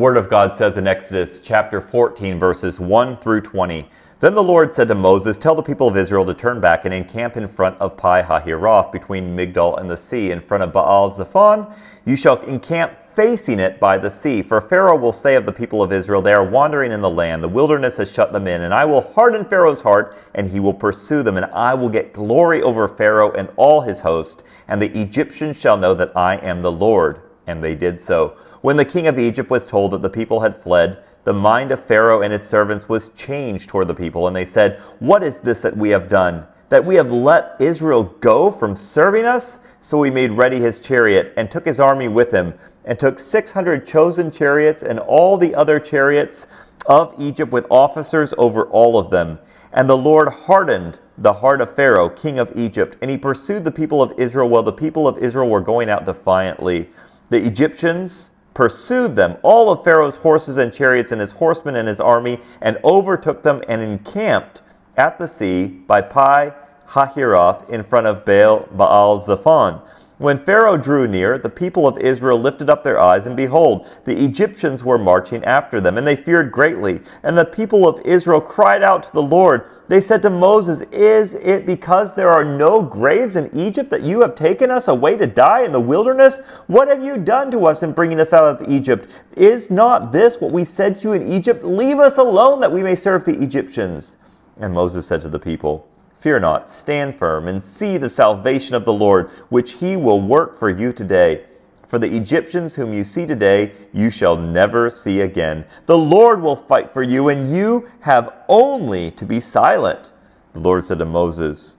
Word of God says in Exodus chapter 14, verses 1 through 20 Then the Lord said to Moses, Tell the people of Israel to turn back and encamp in front of Pi Hahiroth, between Migdol and the sea, in front of Baal Zephon. You shall encamp facing it by the sea. For Pharaoh will say of the people of Israel, They are wandering in the land, the wilderness has shut them in, and I will harden Pharaoh's heart, and he will pursue them, and I will get glory over Pharaoh and all his host, and the Egyptians shall know that I am the Lord. And they did so. When the king of Egypt was told that the people had fled, the mind of Pharaoh and his servants was changed toward the people, and they said, What is this that we have done? That we have let Israel go from serving us? So he made ready his chariot and took his army with him, and took 600 chosen chariots and all the other chariots of Egypt with officers over all of them. And the Lord hardened the heart of Pharaoh, king of Egypt, and he pursued the people of Israel while the people of Israel were going out defiantly. The Egyptians, pursued them, all of Pharaoh's horses and chariots and his horsemen and his army, and overtook them and encamped at the sea by Pi Hahiroth in front of Baal Baal Zephon. When Pharaoh drew near, the people of Israel lifted up their eyes, and behold, the Egyptians were marching after them, and they feared greatly. And the people of Israel cried out to the Lord. They said to Moses, Is it because there are no graves in Egypt that you have taken us away to die in the wilderness? What have you done to us in bringing us out of Egypt? Is not this what we said to you in Egypt? Leave us alone that we may serve the Egyptians. And Moses said to the people, Fear not, stand firm, and see the salvation of the Lord, which he will work for you today. For the Egyptians whom you see today, you shall never see again. The Lord will fight for you, and you have only to be silent. The Lord said to Moses,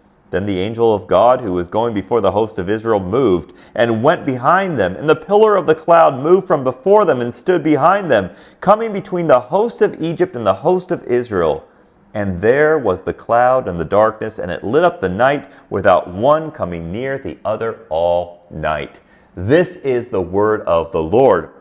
Then the angel of God, who was going before the host of Israel, moved and went behind them. And the pillar of the cloud moved from before them and stood behind them, coming between the host of Egypt and the host of Israel. And there was the cloud and the darkness, and it lit up the night without one coming near the other all night. This is the word of the Lord.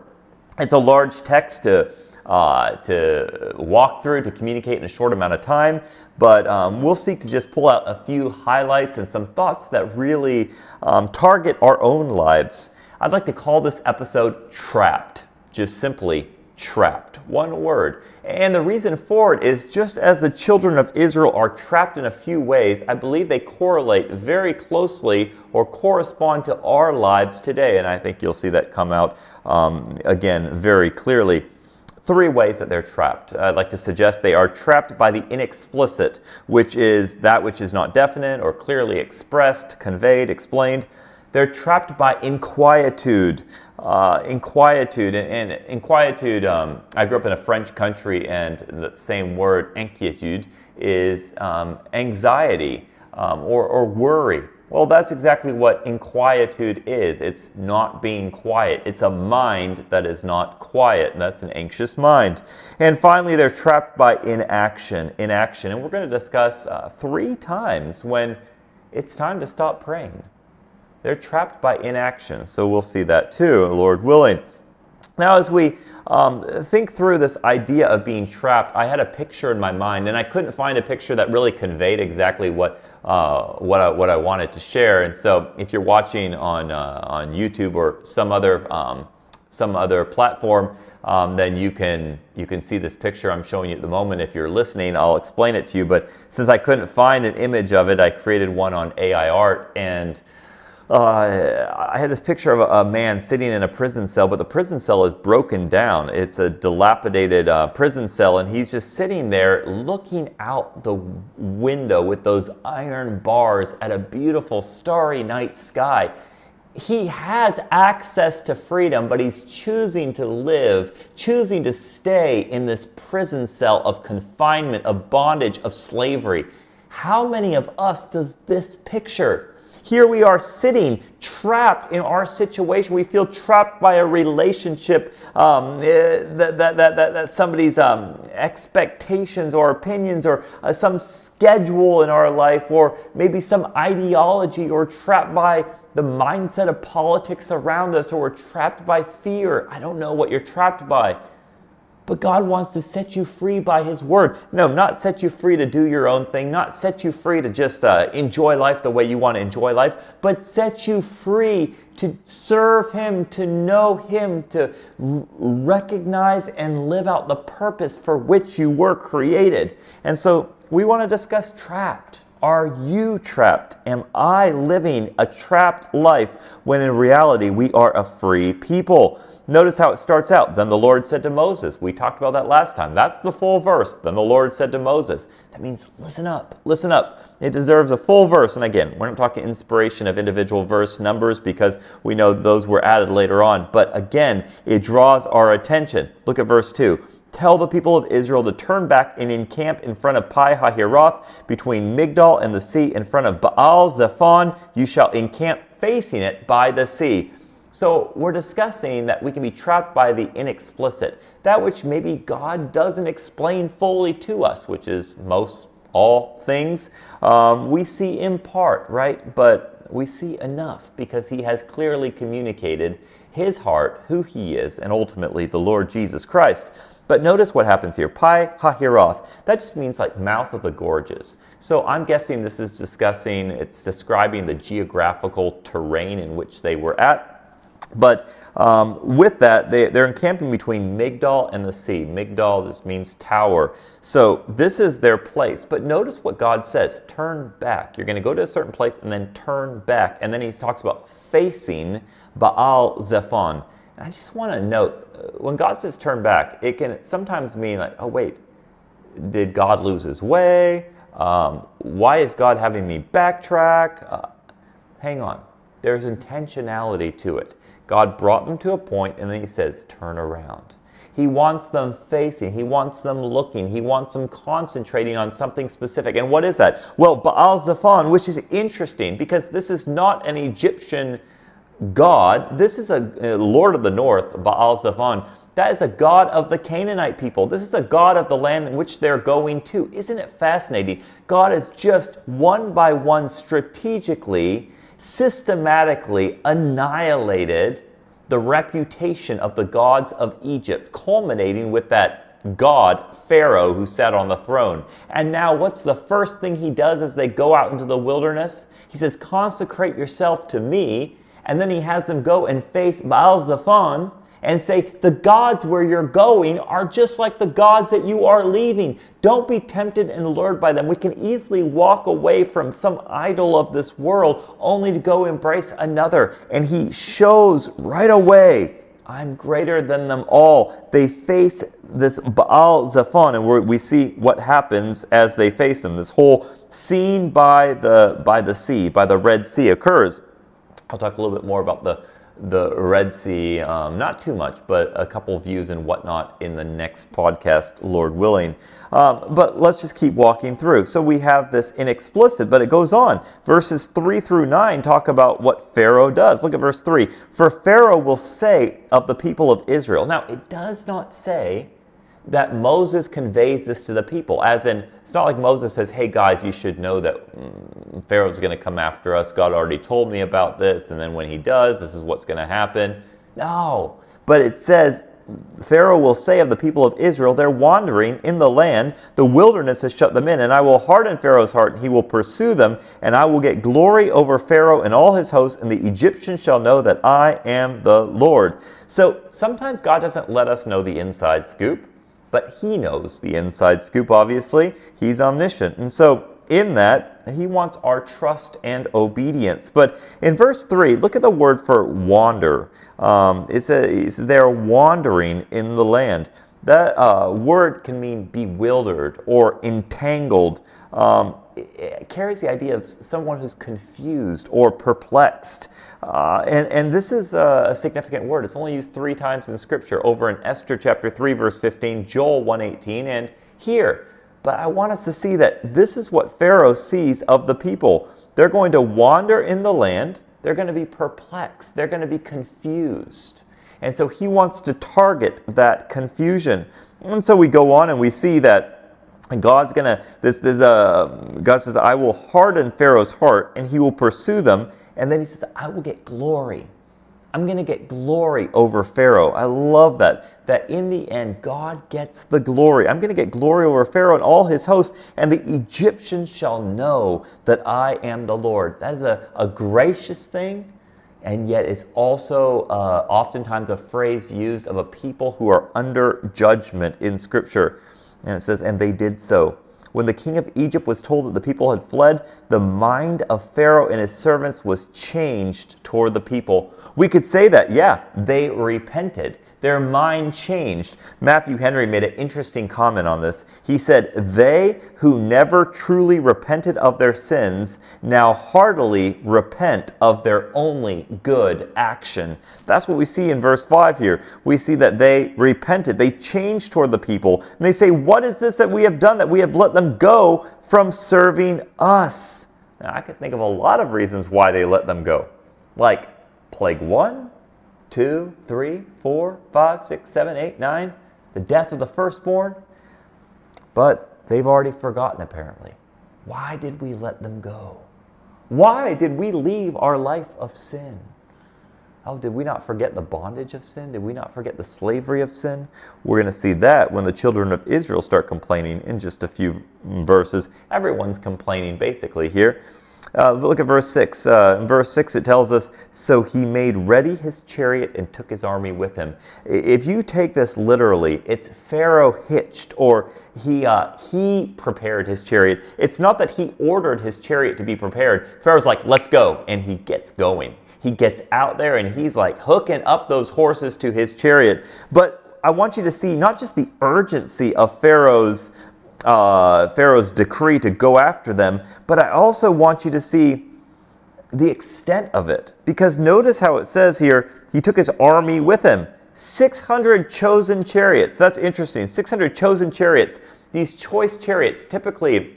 It's a large text to uh, to walk through to communicate in a short amount of time. But um, we'll seek to just pull out a few highlights and some thoughts that really um, target our own lives. I'd like to call this episode Trapped, just simply trapped. One word. And the reason for it is just as the children of Israel are trapped in a few ways, I believe they correlate very closely or correspond to our lives today. And I think you'll see that come out um, again very clearly three ways that they're trapped. I'd like to suggest they are trapped by the inexplicit, which is that which is not definite or clearly expressed, conveyed, explained. They're trapped by inquietude. Uh, inquietude and, and inquietude. Um, I grew up in a French country, and the same word, inquiétude, is um, anxiety um, or, or worry. Well, that's exactly what inquietude is. It's not being quiet. It's a mind that is not quiet, and that's an anxious mind. And finally, they're trapped by inaction. Inaction. And we're going to discuss uh, three times when it's time to stop praying. They're trapped by inaction. So we'll see that too, Lord willing. Now, as we um, think through this idea of being trapped, I had a picture in my mind, and I couldn't find a picture that really conveyed exactly what uh, what, I, what I wanted to share. And so if you're watching on, uh, on YouTube or some other, um, some other platform, um, then you can, you can see this picture I'm showing you at the moment. If you're listening, I'll explain it to you. But since I couldn't find an image of it, I created one on AI art and uh, I had this picture of a, man sitting in a prison cell, but the prison cell is broken down. It's a dilapidated uh, prison cell, and he's just sitting there looking out the window with those iron bars at a beautiful starry night sky. He has access to freedom, but he's choosing to live, choosing to stay in this prison cell of confinement, of bondage, of slavery. How many of us does this picture? Here we are sitting trapped in our situation. We feel trapped by a relationship um, eh, that, that, that, that, somebody's um, expectations or opinions or uh, some schedule in our life or maybe some ideology or trapped by the mindset of politics around us or we're trapped by fear. I don't know what you're trapped by. But God wants to set you free by His Word. No, not set you free to do your own thing, not set you free to just uh, enjoy life the way you want to enjoy life, but set you free to serve Him, to know Him, to recognize and live out the purpose for which you were created. And so we want to discuss trapped. Are you trapped? Am I living a trapped life when in reality we are a free people? Notice how it starts out. Then the Lord said to Moses. We talked about that last time. That's the full verse. Then the Lord said to Moses. That means listen up, listen up. It deserves a full verse. And again, we're not talking inspiration of individual verse numbers because we know those were added later on. But again, it draws our attention. Look at verse 2. Tell the people of Israel to turn back and encamp in front of Pi Hahiroth between Migdol and the sea in front of Baal Zephon. You shall encamp facing it by the sea. So we're discussing that we can be trapped by the inexplicit, that which maybe God doesn't explain fully to us, which is most all things. Um, we see in part, right? But we see enough because He has clearly communicated His heart, who He is, and ultimately the Lord Jesus Christ. But notice what happens here. Pi Hahiroth. That just means like mouth of the gorges. So I'm guessing this is discussing, it's describing the geographical terrain in which they were at. But um, with that, they, they're encamping between Migdol and the sea. Migdol just means tower. So this is their place. But notice what God says turn back. You're going to go to a certain place and then turn back. And then he talks about facing Baal Zephon. And I just want to note uh, when God says turn back, it can sometimes mean like, oh, wait, did God lose his way? Um, why is God having me backtrack? Uh, hang on. There's intentionality to it. God brought them to a point and then he says, turn around. He wants them facing, he wants them looking, he wants them concentrating on something specific. And what is that? Well, Baal Zephon, which is interesting because this is not an Egyptian god. This is a, Lord of the North, Baal Zephon. That is a god of the Canaanite people. This is a god of the land in which they're going to. Isn't it fascinating? God is just one by one strategically systematically annihilated the reputation of the gods of Egypt, culminating with that God, Pharaoh, who sat on the throne. And now, what's the first thing he does as they go out into the wilderness? He says, Consecrate yourself to me. And then he has them go and face Baal Zephon, and say, The gods where you're going are just like the gods that you are leaving. Don't be tempted and lured by them. We can easily walk away from some idol of this world only to go embrace another. And he shows right away. I'm greater than them all. They face this Baal Zephon, and we see what happens as they face him. This whole scene by the by the sea, by the Red Sea, occurs. I'll talk a little bit more about the the Red Sea, um, not too much, but a couple views and whatnot in the next podcast, Lord willing. Um, but let's just keep walking through. So we have this inexplicit, but it goes on. Verses 3 through 9 talk about what Pharaoh does. Look at verse 3. For Pharaoh will say of the people of Israel. Now, it does not say that Moses conveys this to the people. As in, it's not like Moses says, hey guys, you should know that mm, Pharaoh's going to come after us. God already told me about this. And then when he does, this is what's going to happen. No. But it says, Pharaoh will say of the people of Israel, they're wandering in the land. The wilderness has shut them in, and I will harden Pharaoh's heart, and he will pursue them, and I will get glory over Pharaoh and all his hosts, and the Egyptians shall know that I am the Lord. So sometimes God doesn't let us know the inside scoop but he knows the inside scoop, obviously. He's omniscient. And so, in that, he wants our trust and obedience. But in verse 3, look at the word for wander. Um, it says they're wandering in the land. That uh, word can mean bewildered or entangled. Um, it, carries the idea of someone who's confused or perplexed. Uh, and, and this is a, a, significant word. It's only used three times in Scripture over in Esther chapter 3, verse 15, Joel 118, and here. But I want us to see that this is what Pharaoh sees of the people. They're going to wander in the land, they're going to be perplexed, they're going to be confused. And so he wants to target that confusion. And so we go on and we see that God's gonna this this uh God says, I will harden Pharaoh's heart and he will pursue them. And then he says, I will get glory. I'm going to get glory over Pharaoh. I love that. That in the end, God gets the glory. I'm going to get glory over Pharaoh and all his hosts, and the Egyptians shall know that I am the Lord. That is a, a gracious thing, and yet it's also uh, oftentimes a phrase used of a people who are under judgment in Scripture. And it says, and they did so. When the king of Egypt was told that the people had fled, the mind of Pharaoh and his servants was changed toward the people. We could say that, yeah, they repented. Their mind changed. Matthew Henry made an interesting comment on this. He said, They who never truly repented of their sins now heartily repent of their only good action. That's what we see in verse 5 here. We see that they repented, they changed toward the people, and they say, What is this that we have done that we have let them go from serving us? Now, I could think of a lot of reasons why they let them go. Like plague one, two, three, four, five, six, seven, eight, nine, the death of the firstborn. But they've already forgotten, apparently. Why did we let them go? Why did we leave our life of sin? Oh, did we not forget the bondage of sin? Did we not forget the slavery of sin? We're going to see that when the children of Israel start complaining in just a few verses. Everyone's complaining basically here. Uh, look at verse 6. Uh, in verse 6, it tells us So he made ready his chariot and took his army with him. If you take this literally, it's Pharaoh hitched, or he, uh, he prepared his chariot. It's not that he ordered his chariot to be prepared. Pharaoh's like, Let's go. And he gets going. He gets out there and he's like hooking up those horses to his chariot. But I want you to see not just the urgency of Pharaoh's uh, Pharaoh's decree to go after them, but I also want you to see the extent of it. Because notice how it says here, he took his army with him 600 chosen chariots. That's interesting. 600 chosen chariots. These choice chariots, typically,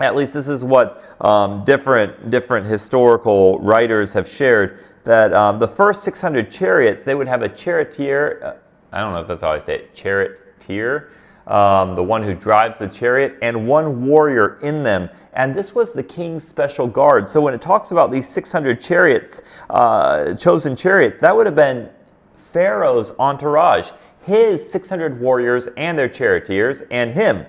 at least this is what um, different, different historical writers have shared, that um, the first 600 chariots, they would have a charioteer. Uh, I don't know if that's how I say it, charioteer um, the one who drives the chariot, and one warrior in them. And this was the king's special guard. So when it talks about these 600 chariots, uh, chosen chariots, that would have been Pharaoh's entourage, his 600 warriors and their charioteers, and him.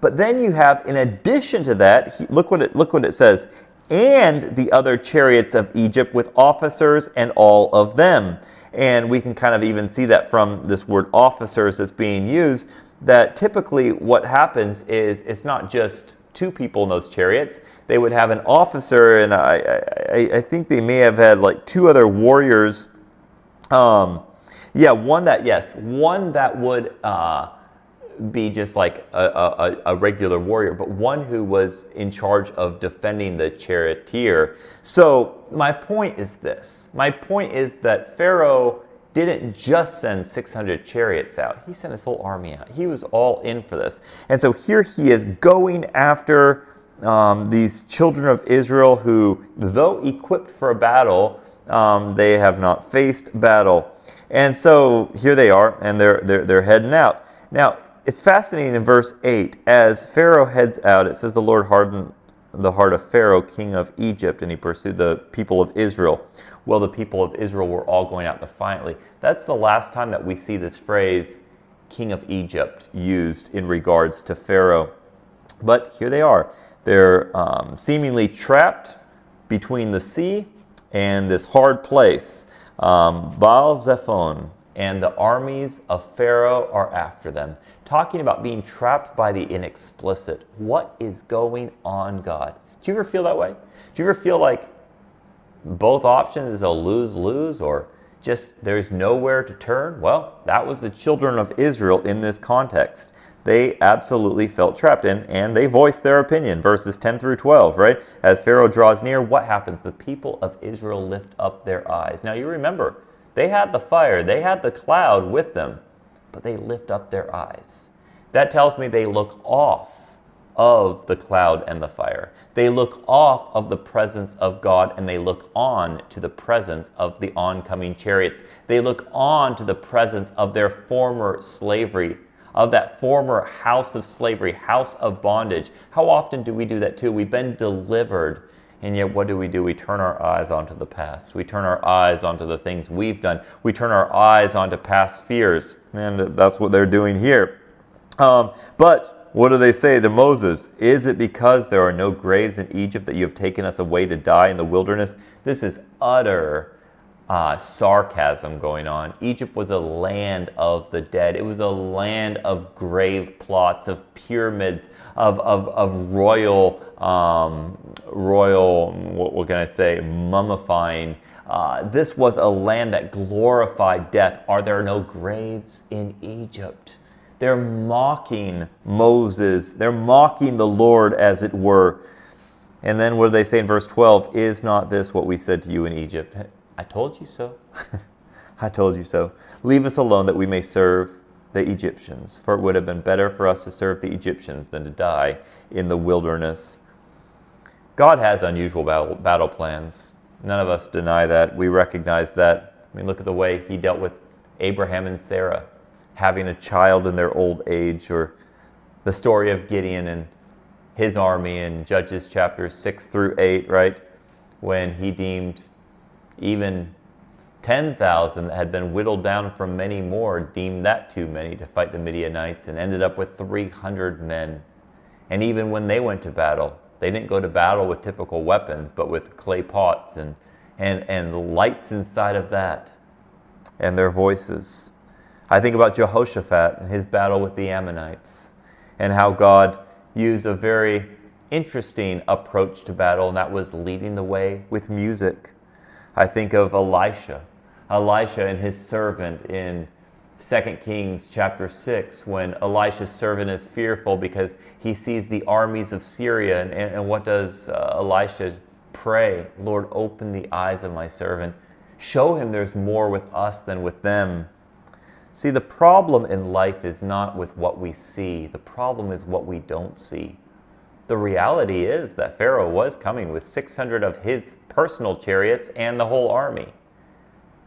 But then you have, in addition to that, he, look what it look what it says, and the other chariots of Egypt with officers and all of them. And we can kind of even see that from this word officers that's being used that typically what happens is it's not just two people in those chariots. They would have an officer, and I, I, I think they may have had like two other warriors. Um, yeah, one that, yes, one that would uh, be just like a, a, a, regular warrior, but one who was in charge of defending the charioteer. So, my point is this my point is that Pharaoh didn't just send 600 chariots out, he sent his whole army out. He was all in for this. And so here he is going after um, these children of Israel who, though equipped for a battle, um, they have not faced battle. And so here they are, and they're, they're, they're heading out. Now, it's fascinating in verse 8. As Pharaoh heads out, it says the Lord hardened the heart of Pharaoh, king of Egypt, and he pursued the people of Israel well, the people of Israel were all going out defiantly. That's the last time that we see this phrase, king of Egypt, used in regards to Pharaoh. But here they are. They're um, seemingly trapped between the sea and this hard place, um, Baal Zephon, and the armies of Pharaoh are after them. Talking about being trapped by the inexplicit. What is going on, God? Do you ever feel that way? Do you ever feel like both options is a lose lose or just there's nowhere to turn? Well, that was the children of Israel in this context. They absolutely felt trapped in and they voiced their opinion. Verses 10 through 12, right? As Pharaoh draws near, what happens? The people of Israel lift up their eyes. Now you remember, they had the fire, they had the cloud with them, but they lift up their eyes. That tells me they look off of the cloud and the fire. They look off of the presence of God and they look on to the presence of the oncoming chariots. They look on to the presence of their former slavery, of that former house of slavery, house of bondage. How often do we do that too? We've been delivered. And yet, what do we do? We turn our eyes onto the past. We turn our eyes onto the things we've done. We turn our eyes onto past fears. And that's what they're doing here. Um, but what do they say to Moses? Is it because there are no graves in Egypt that you have taken us away to die in the wilderness? This is utter uh, sarcasm going on. Egypt was a land of the dead. It was a land of grave plots, of pyramids, of, of, of royal, um, royal, what, what, can I say, mummifying. Uh, this was a land that glorified death. Are there no graves in Egypt? They're mocking Moses. They're mocking the Lord, as it were. And then what do they say in verse 12? Is not this what we said to you in Egypt? I told you so. I told you so. Leave us alone that we may serve the Egyptians, for it would have been better for us to serve the Egyptians than to die in the wilderness. God has unusual battle, battle plans. None of us deny that. We recognize that. I mean, look at the way he dealt with Abraham and Sarah having a child in their old age, or the story of Gideon and his army in Judges chapters 6 through 8, right? When he deemed even 10,000 that had been whittled down from many more, deemed that too many to fight the Midianites, and ended up with 300 men. And even when they went to battle, they didn't go to battle with typical weapons, but with clay pots and, and, and lights inside of that, and their voices. I think about Jehoshaphat and his battle with the Ammonites and how God used a very interesting approach to battle, and that was leading the way with music. I think of Elisha, Elisha and his servant in 2 Kings chapter 6, when Elisha's servant is fearful because he sees the armies of Syria. And, and what does uh, Elisha pray? Lord, open the eyes of my servant. Show him there's more with us than with them. See, the problem in life is not with what we see, the problem is what we don't see. The reality is that Pharaoh was coming with 600 of his personal chariots and the whole army.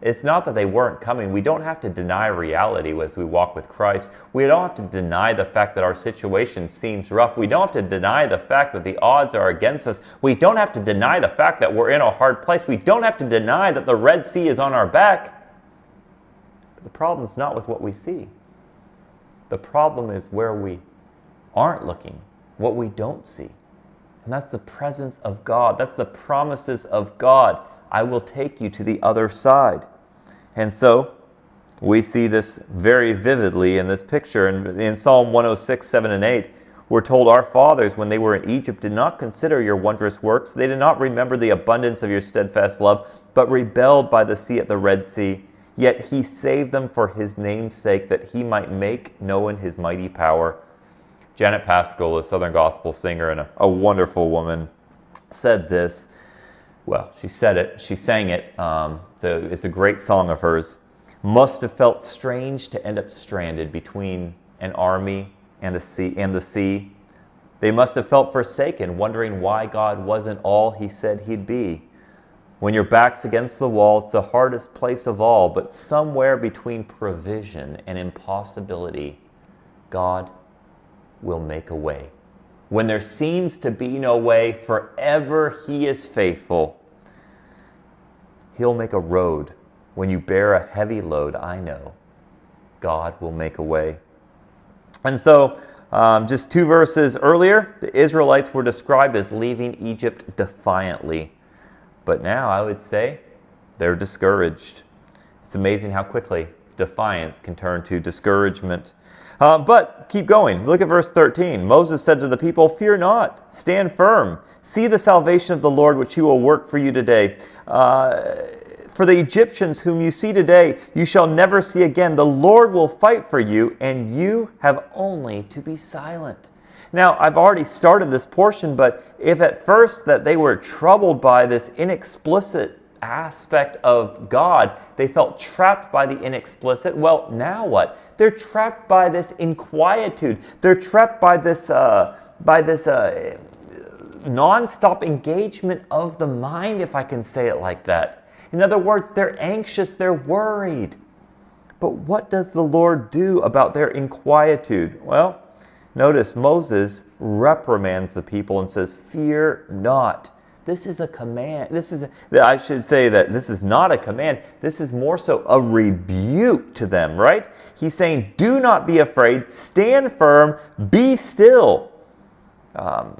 It's not that they weren't coming. We don't have to deny reality as we walk with Christ. We don't have to deny the fact that our situation seems rough. We don't have to deny the fact that the odds are against us. We don't have to deny the fact that we're in a hard place. We don't have to deny that the Red Sea is on our back. But The problem is not with what we see. The problem is where we aren't looking, what we don't see. And that's the presence of God. That's the promises of God. I will take you to the other side. And so we see this very vividly in this picture. In, in Psalm 106, 7 and 8, we're told our fathers, when they were in Egypt, did not consider your wondrous works. They did not remember the abundance of your steadfast love, but rebelled by the sea at the Red Sea Yet he saved them for his name's sake, that he might make known his mighty power. Janet Paschal, a Southern gospel singer and a, a wonderful woman, said this. Well, she said it, she sang it. Um, it's a great song of hers. Must have felt strange to end up stranded between an army and, a sea, and the sea. They must have felt forsaken, wondering why God wasn't all he said he'd be. When your back's against the wall, it's the hardest place of all, but somewhere between provision and impossibility, God will make a way. When there seems to be no way, forever He is faithful. He'll make a road. When you bear a heavy load, I know God will make a way. And so, um, just two verses earlier, the Israelites were described as leaving Egypt defiantly. But now I would say they're discouraged. It's amazing how quickly defiance can turn to discouragement. Uh, but keep going. Look at verse 13. Moses said to the people, Fear not, stand firm. See the salvation of the Lord, which he will work for you today. Uh, for the Egyptians whom you see today, you shall never see again. The Lord will fight for you, and you have only to be silent. Now, I've already started this portion, but if at first that they were troubled by this inexplicit aspect of God. They felt trapped by the inexplicit. Well, now what? They're trapped by this inquietude. They're trapped by this, uh, by this uh, nonstop engagement of the mind, if I can say it like that. In other words, they're anxious, they're worried. But what does the Lord do about their inquietude? Well, notice Moses reprimands the people and says, Fear not. This is a command. This is, a, I should say that this is not a command. This is more so a rebuke to them, right? He's saying, Do not be afraid, stand firm, be still. Um,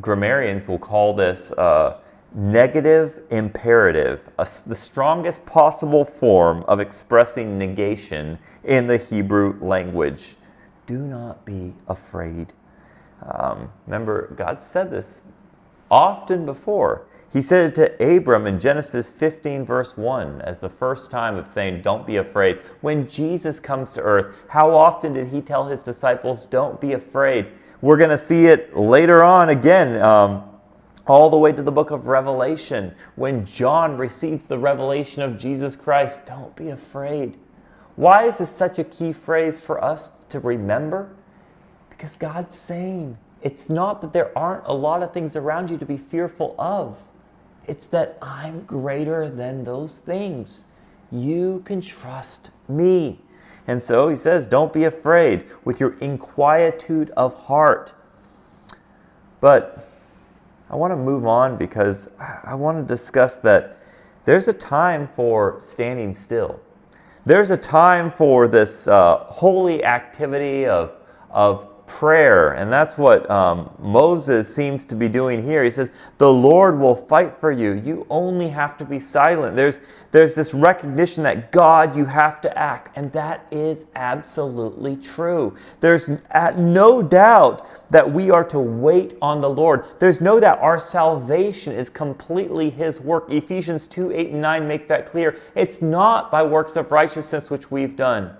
grammarians will call this uh, negative imperative, a, the strongest possible form of expressing negation in the Hebrew language. Do not be afraid. Um, remember, God said this often before. He said it to Abram in Genesis 15, verse 1, as the first time of saying, Don't be afraid. When Jesus comes to earth, how often did he tell his disciples, Don't be afraid? We're going to see it later on again, um, all the way to the book of Revelation, when John receives the revelation of Jesus Christ. Don't be afraid. Why is this such a key phrase for us to remember? Because God's saying, it's not that there aren't a lot of things around you to be fearful of. It's that I'm greater than those things. You can trust me. And so he says, Don't be afraid with your inquietude of heart. But I want to move on because I want to discuss that there's a time for standing still. There's a time for this uh, holy activity of, of prayer. And that's what um, Moses seems to be doing here. He says, The Lord will fight for you. You only have to be silent. There's, there's this recognition that God, you have to act. And that is absolutely true. There's no doubt that we are to wait on the Lord. There's no doubt our salvation is completely His work. Ephesians 2 8 and 9 make that clear. It's not by works of righteousness which we've done.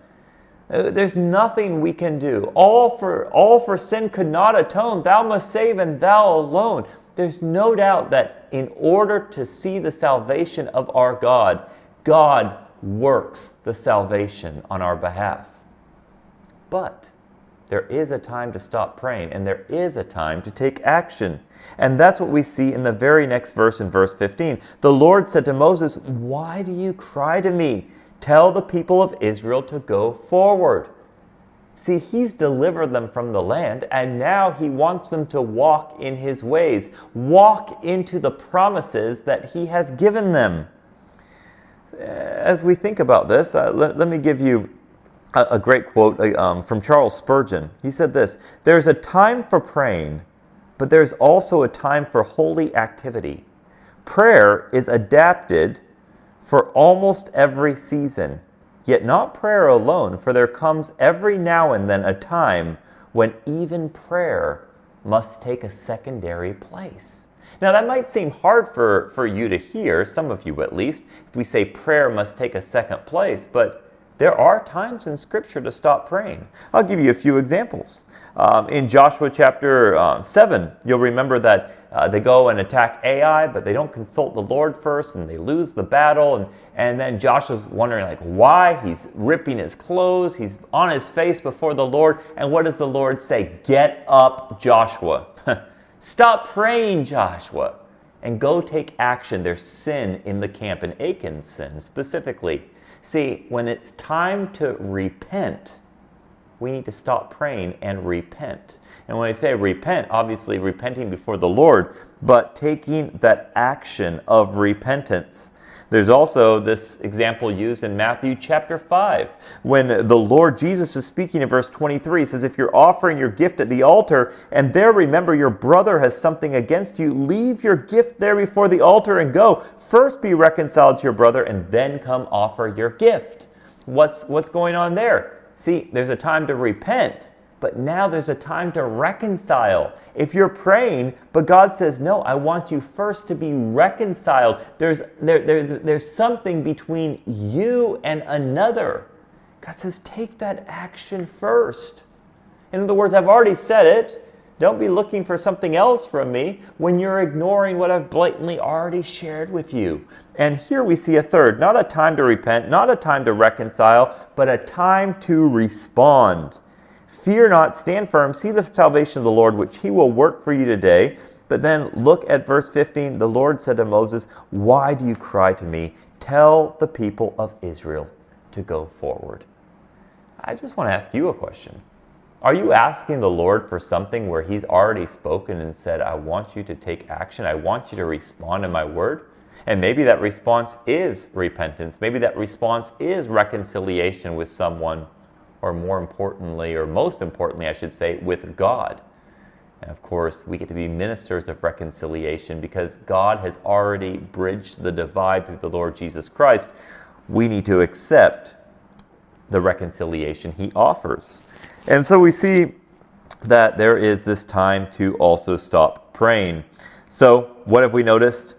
Uh, there's nothing we can do. All for, all for sin could not atone. Thou must save, and thou alone. There's no doubt that in order to see the salvation of our God, God works the salvation on our behalf. But there is a time to stop praying, and there is a time to take action. And that's what we see in the very next verse in verse 15. The Lord said to Moses, Why do you cry to me? Tell the people of Israel to go forward. See, he's delivered them from the land, and now he wants them to walk in his ways, walk into the promises that he has given them. As we think about this, uh, let, let, me give you a, a great quote uh, um, from Charles Spurgeon. He said this There's a time for praying, but there's also a time for holy activity. Prayer is adapted for almost every season. Yet not prayer alone, for there comes every now and then a time when even prayer must take a secondary place. Now, that might seem hard for, for you to hear, some of you at least, if we say prayer must take a second place, but there are times in Scripture to stop praying. I'll give you a few examples. Um, in Joshua chapter um, 7, you'll remember that uh, they go and attack Ai, but they don't consult the Lord first, and they lose the battle. And, and then Joshua's wondering, like, why? He's ripping his clothes, he's on his face before the Lord. And what does the Lord say? Get up, Joshua. Stop praying, Joshua, and go take action. There's sin in the camp, and Achan's sin specifically. See, when it's time to repent, we need to stop praying and repent. And when I say repent, obviously repenting before the Lord, but taking that action of repentance. There's also this example used in Matthew chapter 5 when the Lord Jesus is speaking in verse 23. He says, If you're offering your gift at the altar and there remember your brother has something against you, leave your gift there before the altar and go. First be reconciled to your brother and then come offer your gift. What's, what's going on there? See, there's a time to repent, but now there's a time to reconcile. If you're praying, but God says, No, I want you first to be reconciled. There's, there, there's, there's something between you and another. God says, Take that action first. In other words, I've already said it. Don't be looking for something else from me when you're ignoring what I've blatantly already shared with you. And here we see a third, not a time to repent, not a time to reconcile, but a time to respond. Fear not, stand firm, see the salvation of the Lord, which he will work for you today. But then look at verse 15. The Lord said to Moses, Why do you cry to me? Tell the people of Israel to go forward. I just want to ask you a question. Are you asking the Lord for something where He's already spoken and said, I want you to take action? I want you to respond to my word? And maybe that response is repentance. Maybe that response is reconciliation with someone, or more importantly, or most importantly, I should say, with God. And of course, we get to be ministers of reconciliation because God has already bridged the divide through the Lord Jesus Christ. We need to accept the reconciliation he offers. And so we see that there is this time to also stop praying. So, what have we noticed?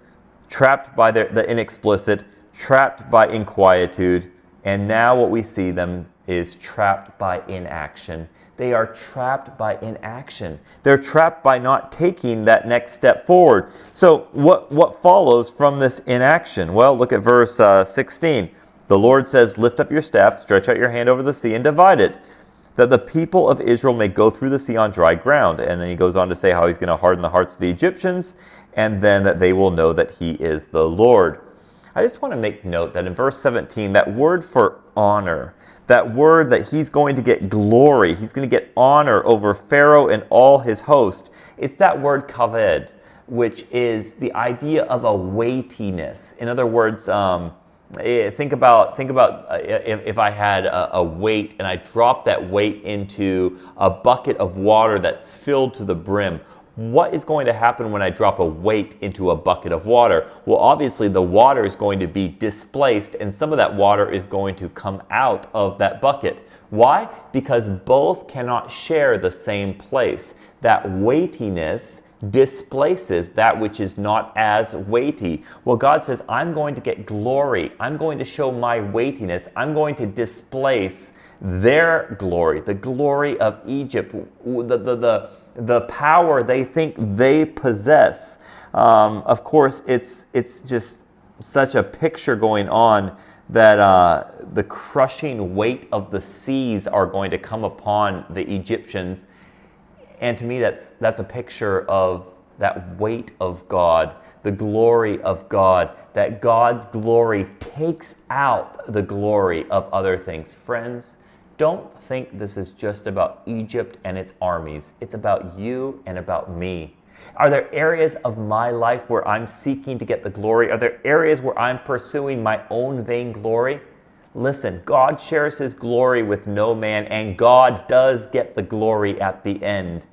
Trapped by the, the inexplicit, trapped by inquietude, and now what we see them is trapped by inaction. They are trapped by inaction. They're trapped by not taking that next step forward. So, what, what follows from this inaction? Well, look at verse uh, 16. The Lord says, Lift up your staff, stretch out your hand over the sea, and divide it, that the people of Israel may go through the sea on dry ground. And then he goes on to say how he's going to harden the hearts of the Egyptians, and then they will know that he is the Lord. I just want to make note that in verse 17, that word for honor, that word that he's going to get glory, he's going to get honor over Pharaoh and all his host. It's that word kaved, which is the idea of a weightiness. In other words, um, eh, think about think about uh, if, if I had a, a weight and I dropped that weight into a bucket of water that's filled to the brim what is going to happen when I drop a weight into a bucket of water? Well, obviously, the water is going to be displaced, and some of that water is going to come out of that bucket. Why? Because both cannot share the same place. That weightiness displaces that which is not as weighty. Well, God says, I'm going to get glory. I'm going to show my weightiness. I'm going to displace their glory, the glory of Egypt, the, the, the the power they think they possess. Um, of course, it's, it's just such a picture going on that uh, the crushing weight of the seas are going to come upon the Egyptians. And to me, that's, that's a picture of that weight of God, the glory of God, that God's glory takes out the glory of other things. Friends, don't think this is just about Egypt and its armies. It's about you and about me. Are there areas of my life where I'm seeking to get the glory? Are there areas where I'm pursuing my own vain glory? Listen, God shares his glory with no man, and God does get the glory at the end.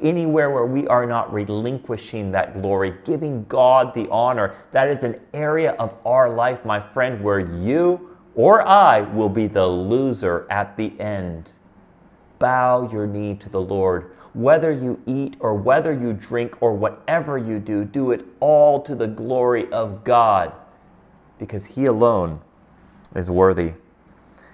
Anywhere where we are not relinquishing that glory, giving God the honor, that is an area of our life, my friend, where you or I will be the loser at the end. Bow your knee to the Lord. Whether you eat or whether you drink or whatever you do, do it all to the glory of God because He alone is worthy.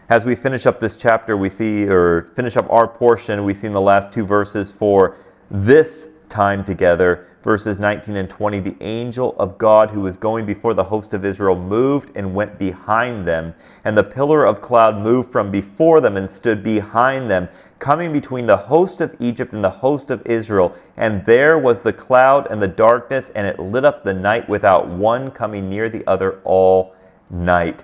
As we finish up this chapter, we see, or finish up our portion, we see in the last two verses for this time together verses 19 and 20, the angel of God who was going before the host of Israel moved and went behind them, and the pillar of cloud moved from before them and stood behind them, coming between the host of Egypt and the host of Israel. And there was the cloud and the darkness, and it lit up the night without one coming near the other all night.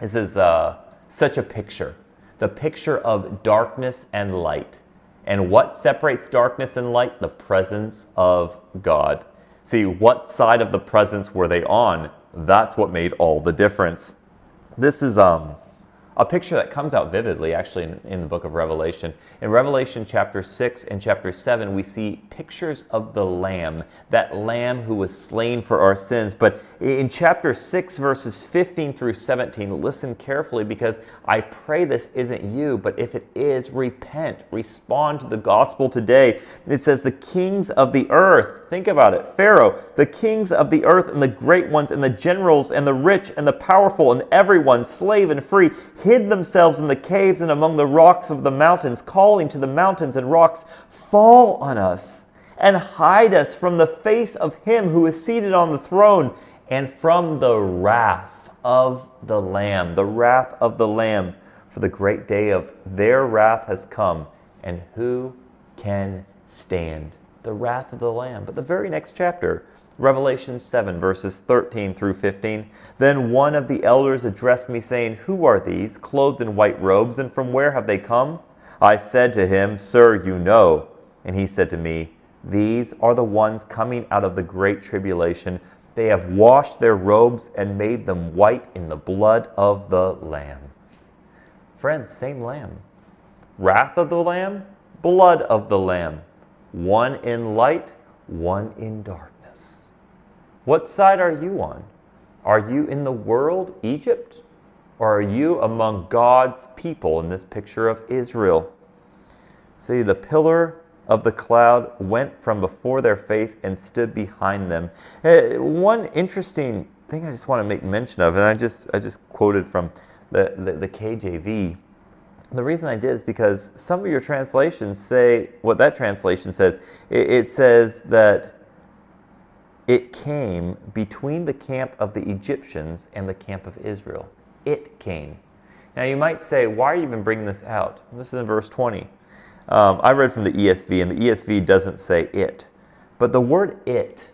This is uh, such a picture the picture of darkness and light. And what separates darkness and light? The presence of God. See, what side of the presence were they on? That's what made all the difference. This is um a picture that comes out vividly actually in, in, the book of Revelation. In Revelation chapter 6 and chapter 7, we see pictures of the Lamb, that Lamb who was slain for our sins. But in chapter 6, verses 15 through 17, listen carefully because I pray this isn't you, but if it is, repent, respond to the gospel today. It says, The kings of the earth, Think about it. Pharaoh, the kings of the earth and the great ones and the generals and the rich and the powerful and everyone, slave and free, hid themselves in the caves and among the rocks of the mountains, calling to the mountains and rocks, Fall on us and hide us from the face of him who is seated on the throne and from the wrath of the Lamb, the wrath of the Lamb, for the great day of their wrath has come, and who can stand? The wrath of the Lamb. But the very next chapter, Revelation 7, verses 13 through 15. Then one of the elders addressed me, saying, Who are these, clothed in white robes, and from where have they come? I said to him, Sir, you know. And he said to me, These are the ones coming out of the great tribulation. They have washed their robes and made them white in the blood of the Lamb. Friends, same Lamb. Wrath of the Lamb, blood of the Lamb. One in light, one in dark. What side are you on? Are you in the world, Egypt, or are you among God's people in this picture of Israel? See, the pillar of the cloud went from before their face and stood behind them. Uh, one interesting thing I just want to make mention of, and I just I just quoted from the, the, the KJV. The reason I did is because some of your translations say what that translation says. It, it says that it came between the camp of the Egyptians and the camp of Israel. It came. Now you might say, why are you even bringing this out? This is in verse 20. Um, I read from the ESV, and the ESV doesn't say it. But the word it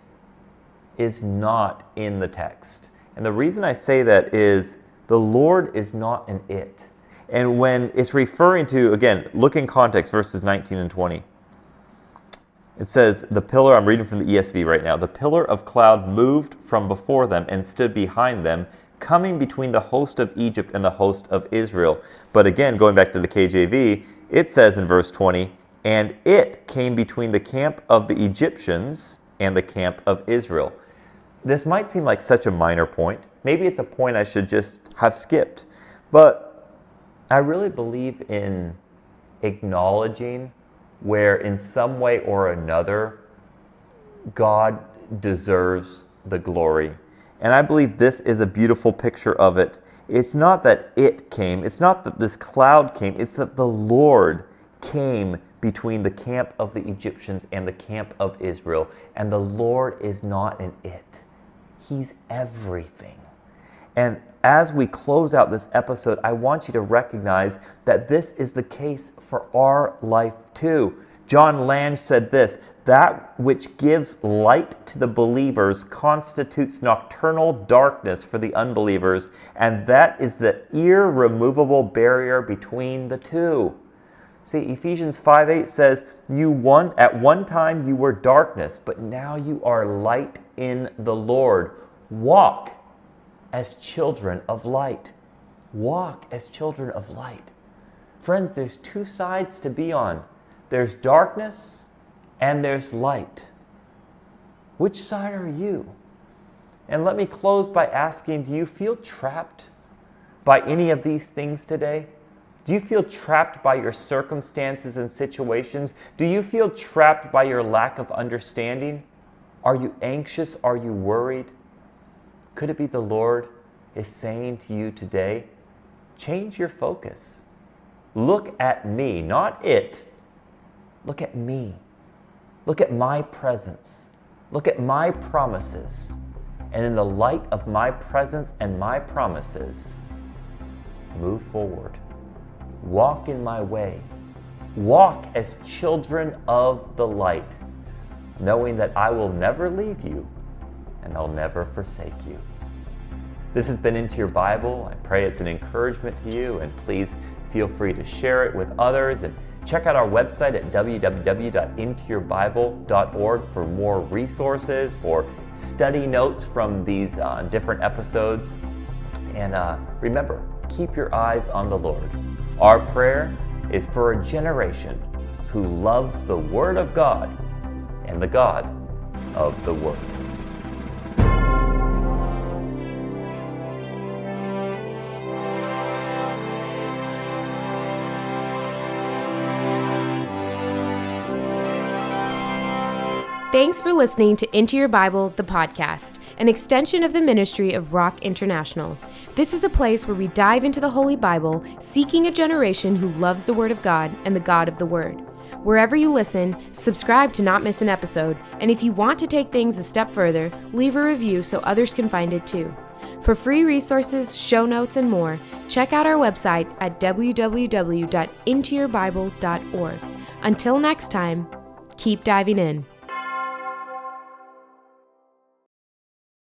is not in the text. And the reason I say that is the Lord is not an it. And when it's referring to, again, look in context, verses 19 and 20. It says, The pillar, I'm reading from the ESV right now, the pillar of cloud moved from before them and stood behind them, coming between the host of Egypt and the host of Israel. But again, going back to the KJV, it says in verse 20, And it came between the camp of the Egyptians and the camp of Israel. This might seem like such a minor point. Maybe it's a point I should just have skipped. But I really believe in acknowledging where in some way or another, God deserves the glory. And I believe this is a beautiful picture of it. It's not that it came, it's not that this cloud came, it's that the Lord came between the camp of the Egyptians and the camp of Israel. And the Lord is not an it, He's everything. And as we close out this episode, I want you to recognize that this is the case for our life too. John Lange said this that which gives light to the believers constitutes nocturnal darkness for the unbelievers, and that is the irremovable barrier between the two. See, Ephesians 5 8 says, You one at one time you were darkness, but now you are light in the Lord. Walk as children of light. Walk as children of light. Friends, there's two sides to be on there's darkness and there's light. Which side are you? And let me close by asking do you feel trapped by any of these things today? Do you feel trapped by your circumstances and situations? Do you feel trapped by your lack of understanding? Are you anxious? Are you worried? Could it be the Lord is saying to you today, change your focus? Look at me, not it. Look at me. Look at my presence. Look at my promises. And in the light of my presence and my promises, move forward. Walk in my way. Walk as children of the light, knowing that I will never leave you and I'll never forsake you. This has been Into Your Bible. I pray it's an encouragement to you, and please feel free to share it with others and check out our website at www.intoyourbible.org for more resources, for study notes from these uh, different episodes. And uh, remember, keep your eyes on the Lord. Our prayer is for a generation who loves the Word of God and the God of the Word. Thanks for listening to Into Your Bible, the podcast, an extension of the ministry of Rock International. This is a place where we dive into the Holy Bible, seeking a generation who loves the Word of God and the God of the Word. Wherever you listen, subscribe to not miss an episode, and if you want to take things a step further, leave a review so others can find it too. For free resources, show notes, and more, check out our website at www.intoyourbible.org. Until next time, keep diving in.